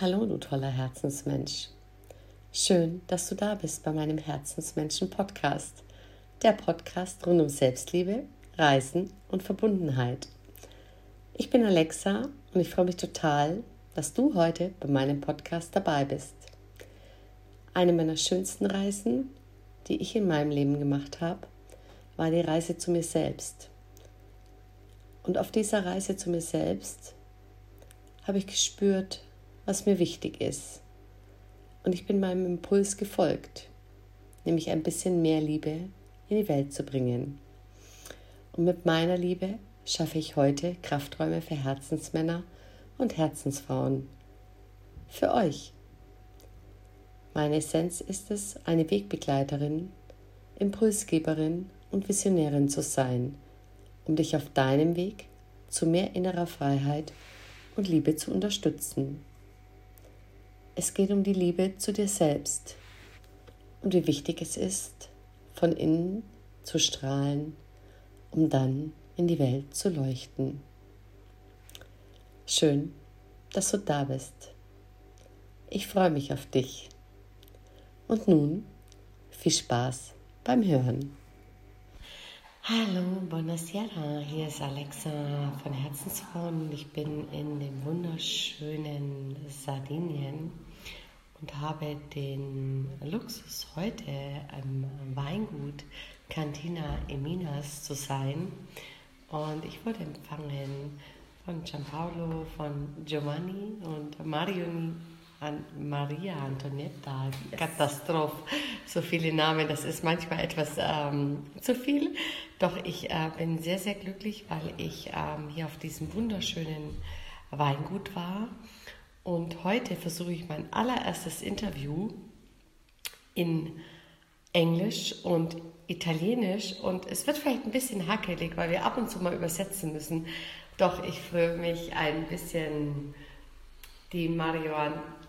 Hallo, du toller Herzensmensch. Schön, dass du da bist bei meinem Herzensmenschen-Podcast. Der Podcast rund um Selbstliebe, Reisen und Verbundenheit. Ich bin Alexa und ich freue mich total, dass du heute bei meinem Podcast dabei bist. Eine meiner schönsten Reisen, die ich in meinem Leben gemacht habe, war die Reise zu mir selbst. Und auf dieser Reise zu mir selbst habe ich gespürt, was mir wichtig ist. Und ich bin meinem Impuls gefolgt, nämlich ein bisschen mehr Liebe in die Welt zu bringen. Und mit meiner Liebe schaffe ich heute Krafträume für Herzensmänner und Herzensfrauen. Für euch. Meine Essenz ist es, eine Wegbegleiterin, Impulsgeberin und Visionärin zu sein, um dich auf deinem Weg zu mehr innerer Freiheit und Liebe zu unterstützen. Es geht um die Liebe zu dir selbst und wie wichtig es ist, von innen zu strahlen, um dann in die Welt zu leuchten. Schön, dass du da bist. Ich freue mich auf dich. Und nun viel Spaß beim Hören. Hallo, buonasera. Hier ist Alexa von Herzensfrauen. Ich bin in dem wunderschönen Sardinien und habe den Luxus, heute am Weingut Cantina Eminas zu sein. Und ich wurde empfangen von Gianpaolo, von Giovanni und Marioni an Maria Antonietta. Yes. Katastrophe. So viele Namen, das ist manchmal etwas ähm, zu viel. Doch ich äh, bin sehr, sehr glücklich, weil ich ähm, hier auf diesem wunderschönen Weingut war und heute versuche ich mein allererstes Interview in Englisch und Italienisch und es wird vielleicht ein bisschen hackelig, weil wir ab und zu mal übersetzen müssen. Doch ich freue mich ein bisschen, die Mario,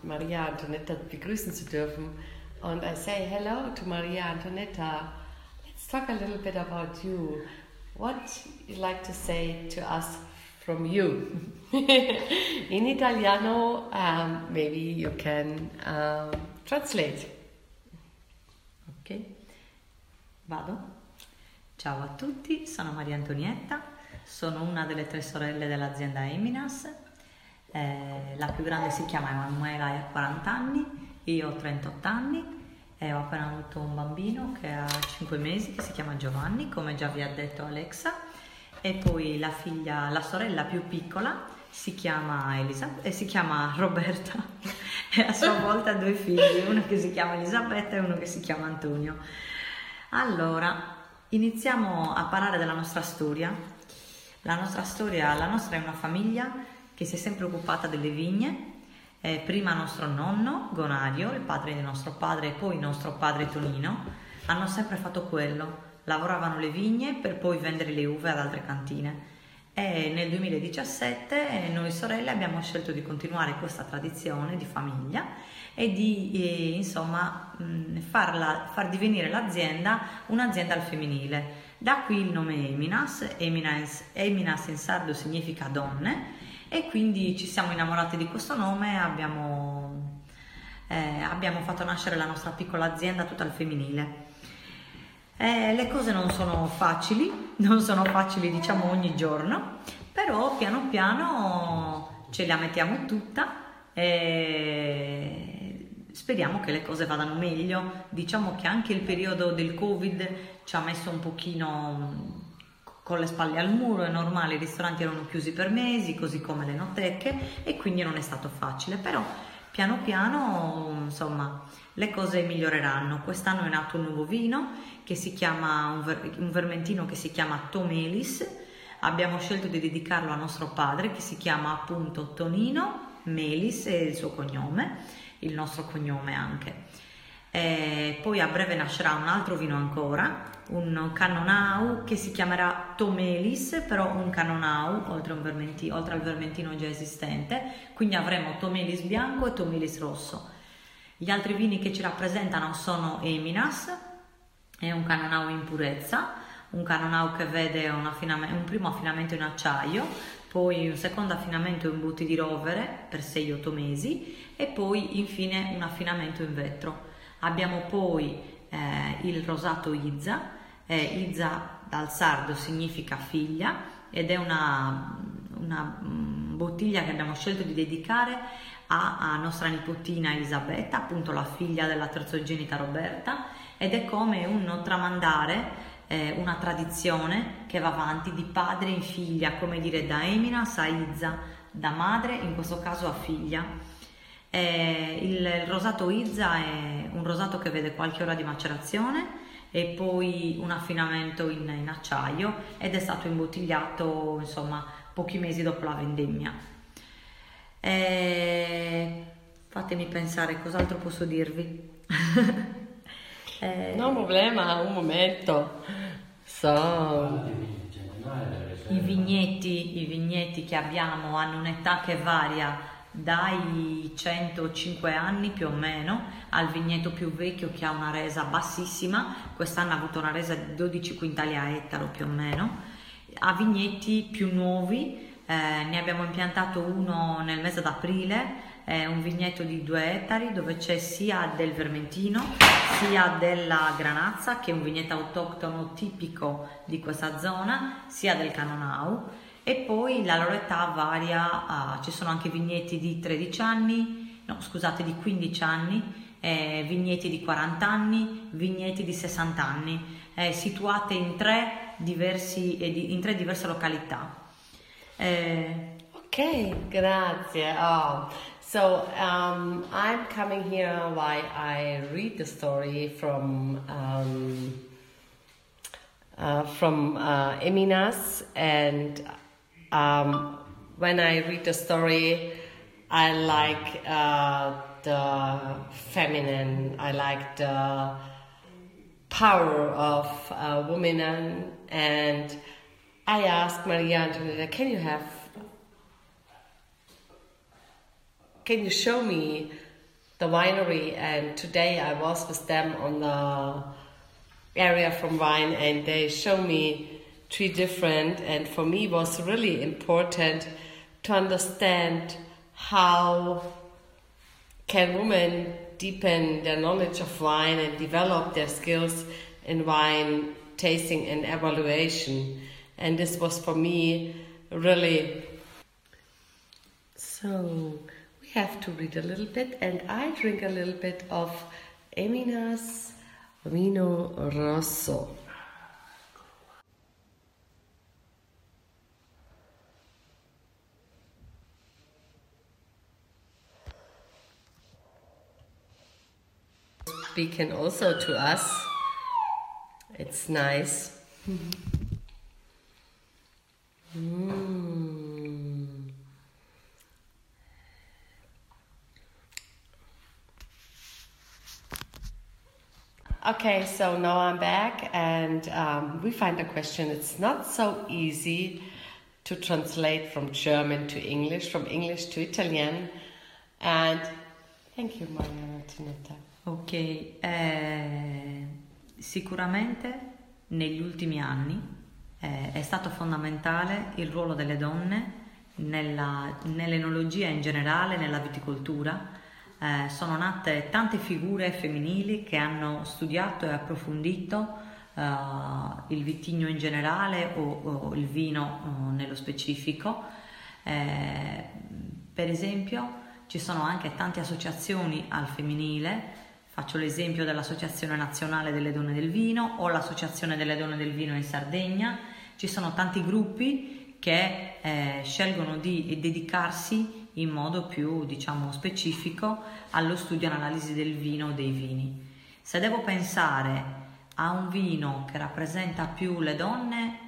Maria Antonetta begrüßen zu dürfen. Und I say hello to Maria Antonetta. Let's talk a little bit about you. What you like to say to us from you. In italiano, um, maybe you can um, translate. Ok, vado. Ciao a tutti, sono Maria Antonietta, sono una delle tre sorelle dell'azienda Eminas. Eh, la più grande si chiama Emanuela e ha 40 anni, io ho 38 anni e ho appena avuto un bambino che ha 5 mesi che si chiama Giovanni, come già vi ha detto Alexa e poi la figlia, la sorella più piccola si chiama, Elisabetta, eh, si chiama Roberta e a sua volta ha due figli, uno che si chiama Elisabetta e uno che si chiama Antonio. Allora, iniziamo a parlare della nostra storia. La nostra storia, la nostra è una famiglia che si è sempre occupata delle vigne. Eh, prima nostro nonno, Gonario, il padre del nostro padre, e poi nostro padre Tonino, hanno sempre fatto quello lavoravano le vigne per poi vendere le uve ad altre cantine. E nel 2017 noi sorelle abbiamo scelto di continuare questa tradizione di famiglia e di eh, insomma farla, far divenire l'azienda un'azienda al femminile. Da qui il nome Eminas, Eminas, Eminas in sardo significa donne e quindi ci siamo innamorate di questo nome, abbiamo, eh, abbiamo fatto nascere la nostra piccola azienda tutta al femminile. Eh, le cose non sono facili, non sono facili diciamo ogni giorno, però piano piano ce la mettiamo tutta e speriamo che le cose vadano meglio. Diciamo che anche il periodo del Covid ci ha messo un pochino con le spalle al muro, è normale, i ristoranti erano chiusi per mesi, così come le noteche e quindi non è stato facile, però piano piano insomma le cose miglioreranno. Quest'anno è nato un nuovo vino che si chiama un, ver- un vermentino che si chiama Tomelis. Abbiamo scelto di dedicarlo a nostro padre che si chiama appunto Tonino Melis è il suo cognome, il nostro cognome anche. E poi a breve nascerà un altro vino ancora, un Cannonau che si chiamerà Tomelis, però un Cannonau oltre, un oltre al vermentino già esistente, quindi avremo Tomelis bianco e Tomelis rosso. Gli altri vini che ci rappresentano sono Eminas, è un Cannonau in purezza, un Cannonau che vede un, un primo affinamento in acciaio, poi un secondo affinamento in buti di rovere per 6-8 mesi e poi infine un affinamento in vetro. Abbiamo poi eh, il rosato Izza, eh, Izza dal sardo significa figlia ed è una, una mm, bottiglia che abbiamo scelto di dedicare a, a nostra nipotina Elisabetta, appunto la figlia della terzogenita Roberta, ed è come un tramandare eh, una tradizione che va avanti di padre in figlia, come dire da Emina a Izza, da madre in questo caso a figlia. Eh, il, il rosato Izza è un rosato che vede qualche ora di macerazione e poi un affinamento in, in acciaio ed è stato imbottigliato insomma pochi mesi dopo la vendemmia. Eh, fatemi pensare cos'altro posso dirvi. eh, no problema, un momento. So. I vigneti, I vigneti che abbiamo hanno un'età che varia dai 105 anni più o meno al vigneto più vecchio che ha una resa bassissima, quest'anno ha avuto una resa di 12 quintali a ettaro più o meno, a vigneti più nuovi, eh, ne abbiamo impiantato uno nel mese d'aprile, è un vigneto di 2 ettari dove c'è sia del vermentino sia della granazza che è un vigneto autoctono tipico di questa zona, sia del canonau e poi la loro età varia, uh, ci sono anche vigneti di 13 anni, no scusate di 15 anni, eh, vigneti di 40 anni, vigneti di 60 anni, eh, situate in tre, diversi, eh, in tre diverse località. Eh, ok, grazie. Oh. So um, I'm coming here while I read the story from um, uh, from uh, Eminas and Um, when I read the story, I like uh, the feminine, I like the power of a woman, and I asked Maria Antoinetta, can you have, can you show me the winery? And today I was with them on the area from wine, and they show me three different and for me was really important to understand how can women deepen their knowledge of wine and develop their skills in wine tasting and evaluation. And this was for me really so we have to read a little bit and i drink a little bit of eminas vino rosso speaking also to us. It's nice. Mm. Okay, so now I'm back, and um, we find a question. It's not so easy to translate from German to English, from English to Italian. And thank you, Maria Tinetta. Ok, eh, sicuramente negli ultimi anni eh, è stato fondamentale il ruolo delle donne nella, nell'enologia in generale, nella viticoltura. Eh, sono nate tante figure femminili che hanno studiato e approfondito eh, il vitigno in generale o, o il vino o nello specifico. Eh, per esempio, ci sono anche tante associazioni al femminile Faccio l'esempio dell'Associazione Nazionale delle Donne del Vino o l'Associazione delle Donne del Vino in Sardegna. Ci sono tanti gruppi che eh, scelgono di dedicarsi in modo più diciamo, specifico allo studio e all'analisi del vino o dei vini. Se devo pensare a un vino che rappresenta più le donne,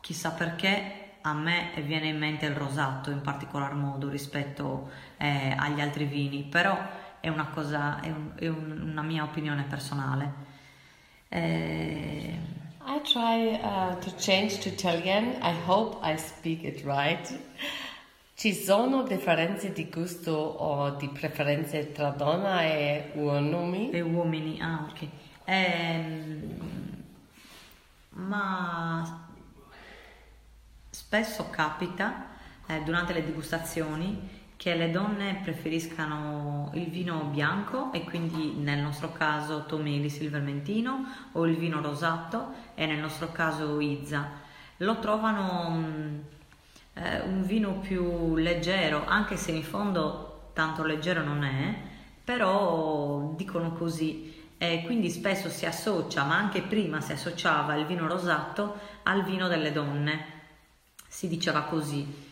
chissà perché a me viene in mente il rosato in particolar modo rispetto eh, agli altri vini, però è una cosa, è, un, è un, una mia opinione personale. Eh, I try uh, to change to Italian. I hope I speak it right. Ci sono differenze di gusto o di preferenze tra donna e uomini? E uomini, ah ok. Eh, ma spesso capita eh, durante le degustazioni che le donne preferiscano il vino bianco e quindi nel nostro caso Tomelis il vermentino o il vino rosato e nel nostro caso Izza. Lo trovano mh, eh, un vino più leggero, anche se in fondo tanto leggero non è, però dicono così. E quindi spesso si associa, ma anche prima si associava il vino rosato al vino delle donne, si diceva così.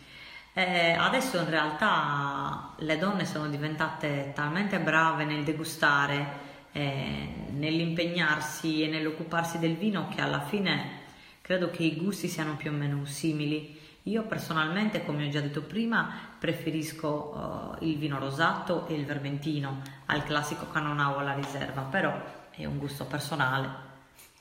Eh, adesso in realtà le donne sono diventate talmente brave nel degustare, eh, nell'impegnarsi e nell'occuparsi del vino che alla fine credo che i gusti siano più o meno simili. Io personalmente, come ho già detto prima, preferisco uh, il vino rosato e il vermentino al classico Canonau alla riserva, però è un gusto personale.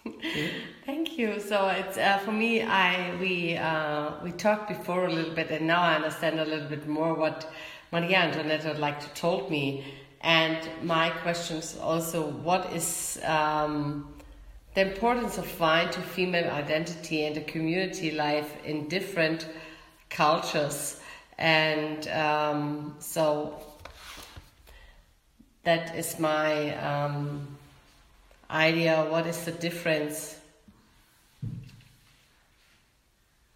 Thank you. So it's uh, for me. I we uh, we talked before a little bit, and now I understand a little bit more what Maria Antoinette would like to told me. And my question is also, what is um, the importance of wine to female identity and the community life in different cultures? And um, so that is my. Um, idea what is the difference?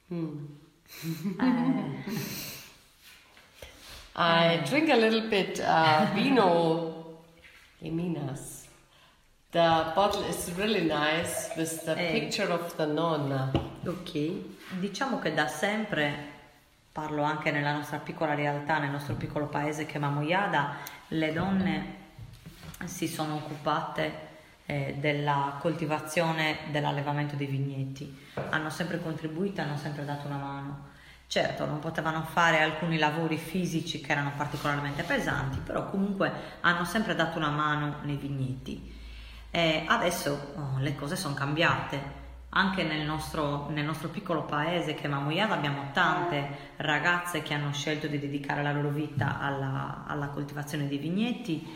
Hmm. I drink a little bit uh, vino Eminas. The bottle is really nice with the eh. picture of the nonna. Ok, diciamo che da sempre, parlo anche nella nostra piccola realtà, nel nostro piccolo paese che è Mamoiada, le donne si sono occupate eh, della coltivazione, dell'allevamento dei vigneti. Hanno sempre contribuito, hanno sempre dato una mano. Certo, non potevano fare alcuni lavori fisici che erano particolarmente pesanti, però comunque hanno sempre dato una mano nei vigneti. Eh, adesso oh, le cose sono cambiate. Anche nel nostro, nel nostro piccolo paese che è Mamoiada abbiamo tante ragazze che hanno scelto di dedicare la loro vita alla, alla coltivazione dei vigneti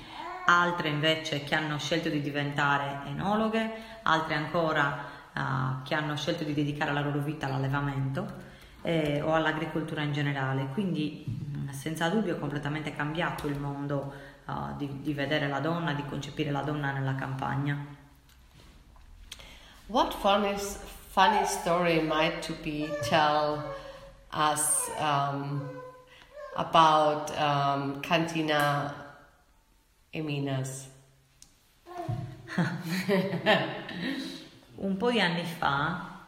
altre invece che hanno scelto di diventare enologhe, altre ancora uh, che hanno scelto di dedicare la loro vita all'allevamento eh, o all'agricoltura in generale. Quindi mm, senza dubbio è completamente cambiato il mondo uh, di, di, vedere la donna, di concepire la donna nella campagna. What funny, funny story might to be tell us um, about um, Cantina Eminas. Un po' di anni fa,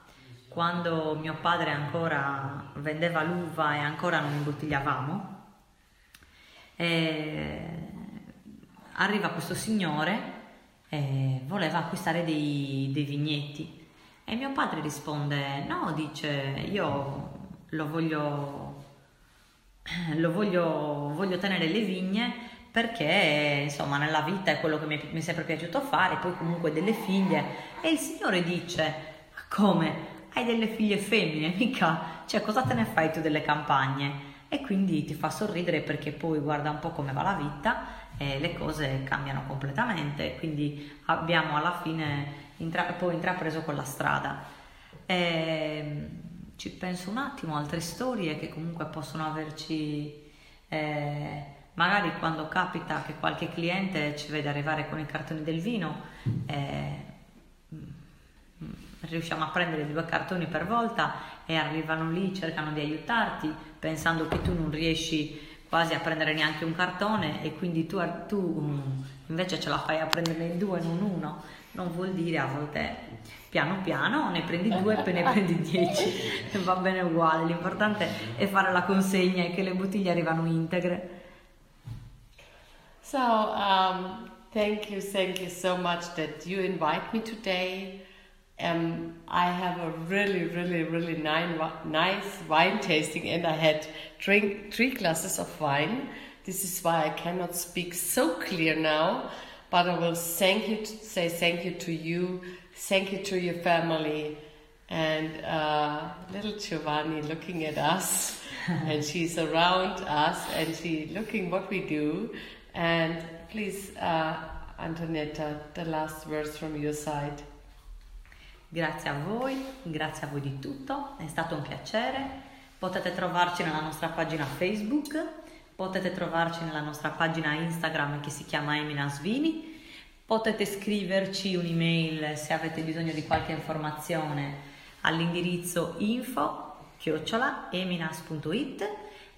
quando mio padre ancora vendeva l'uva e ancora non imbottigliavamo, eh, arriva questo signore e voleva acquistare dei, dei vigneti e mio padre risponde no, dice io lo voglio, lo voglio, voglio tenere le vigne perché insomma nella vita è quello che mi mi è sempre piaciuto fare, poi comunque delle figlie e il Signore dice come hai delle figlie femmine, mica, cioè cosa te ne fai tu delle campagne? E quindi ti fa sorridere perché poi guarda un po' come va la vita e le cose cambiano completamente, quindi abbiamo alla fine intra- poi intrapreso quella strada. E, ci penso un attimo, altre storie che comunque possono averci... Eh, magari quando capita che qualche cliente ci vede arrivare con i cartoni del vino, eh, riusciamo a prendere due cartoni per volta e arrivano lì, cercano di aiutarti, pensando che tu non riesci quasi a prendere neanche un cartone e quindi tu, tu invece ce la fai a prenderne due, non uno. Non vuol dire a volte piano piano ne prendi due e poi ne prendi dieci, va bene uguale, l'importante è fare la consegna e che le bottiglie arrivano integre. So, um, thank you, thank you so much that you invite me today. Um, I have a really, really, really nice, nice wine tasting, and I had drink three glasses of wine. This is why I cannot speak so clear now, but I will thank you, to, say thank you to you, thank you to your family, and uh, little Giovanni looking at us, and she's around us, and she looking what we do, And please, uh, Antonietta, the last words from your side. Grazie a voi, grazie a voi di tutto, è stato un piacere. Potete trovarci nella nostra pagina Facebook, potete trovarci nella nostra pagina Instagram che si chiama Eminas Vini, potete scriverci un'email se avete bisogno di qualche informazione all'indirizzo info eminas.it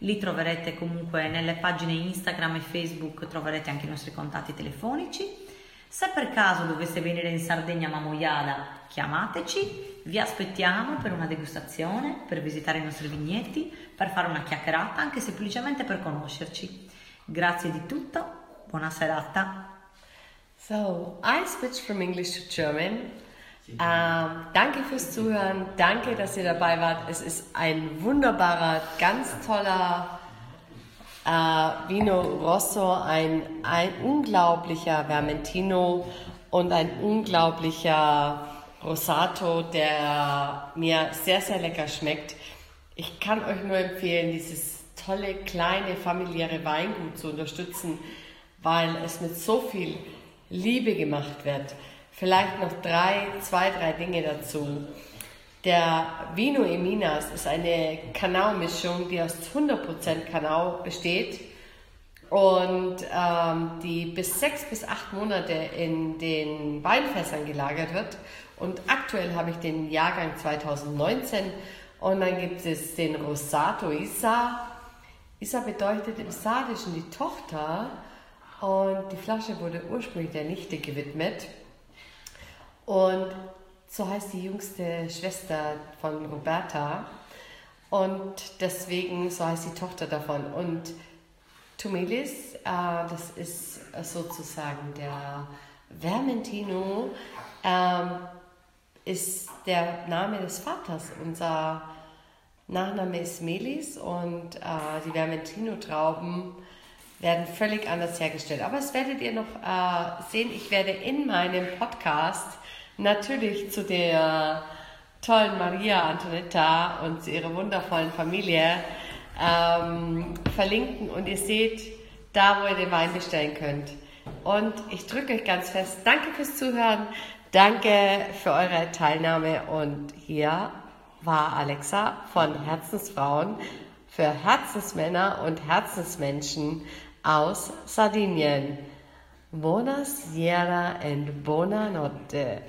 Lì troverete comunque nelle pagine Instagram e Facebook troverete anche i nostri contatti telefonici. Se per caso dovesse venire in Sardegna a Mamoiada, chiamateci, vi aspettiamo per una degustazione, per visitare i nostri vigneti, per fare una chiacchierata, anche semplicemente per conoscerci. Grazie di tutto, buona serata. So, I switch from English to German. Ähm, danke fürs Zuhören, danke, dass ihr dabei wart. Es ist ein wunderbarer, ganz toller äh, Vino Rosso, ein, ein unglaublicher Vermentino und ein unglaublicher Rosato, der mir sehr, sehr lecker schmeckt. Ich kann euch nur empfehlen, dieses tolle, kleine, familiäre Weingut zu unterstützen, weil es mit so viel Liebe gemacht wird. Vielleicht noch drei, zwei, drei Dinge dazu. Der Vino Eminas ist eine Kanau-Mischung, die aus 100% Kanau besteht und ähm, die bis sechs bis acht Monate in den Weinfässern gelagert wird. Und aktuell habe ich den Jahrgang 2019 und dann gibt es den Rosato Isa. Isa bedeutet im Sardischen die Tochter und die Flasche wurde ursprünglich der Nichte gewidmet. Und so heißt die jüngste Schwester von Roberta. Und deswegen, so heißt die Tochter davon. Und Tumelis, äh, das ist sozusagen der Vermentino, äh, ist der Name des Vaters. Unser Nachname ist Melis und äh, die Vermentino-Trauben werden völlig anders hergestellt. Aber das werdet ihr noch äh, sehen. Ich werde in meinem Podcast natürlich zu der tollen Maria Antonetta und zu ihrer wundervollen Familie ähm, verlinken und ihr seht da, wo ihr den Wein bestellen könnt. Und ich drücke euch ganz fest. Danke fürs Zuhören. Danke für eure Teilnahme. Und hier war Alexa von Herzensfrauen für Herzensmänner und Herzensmenschen aus Sardinien. Buonasera and buonanotte.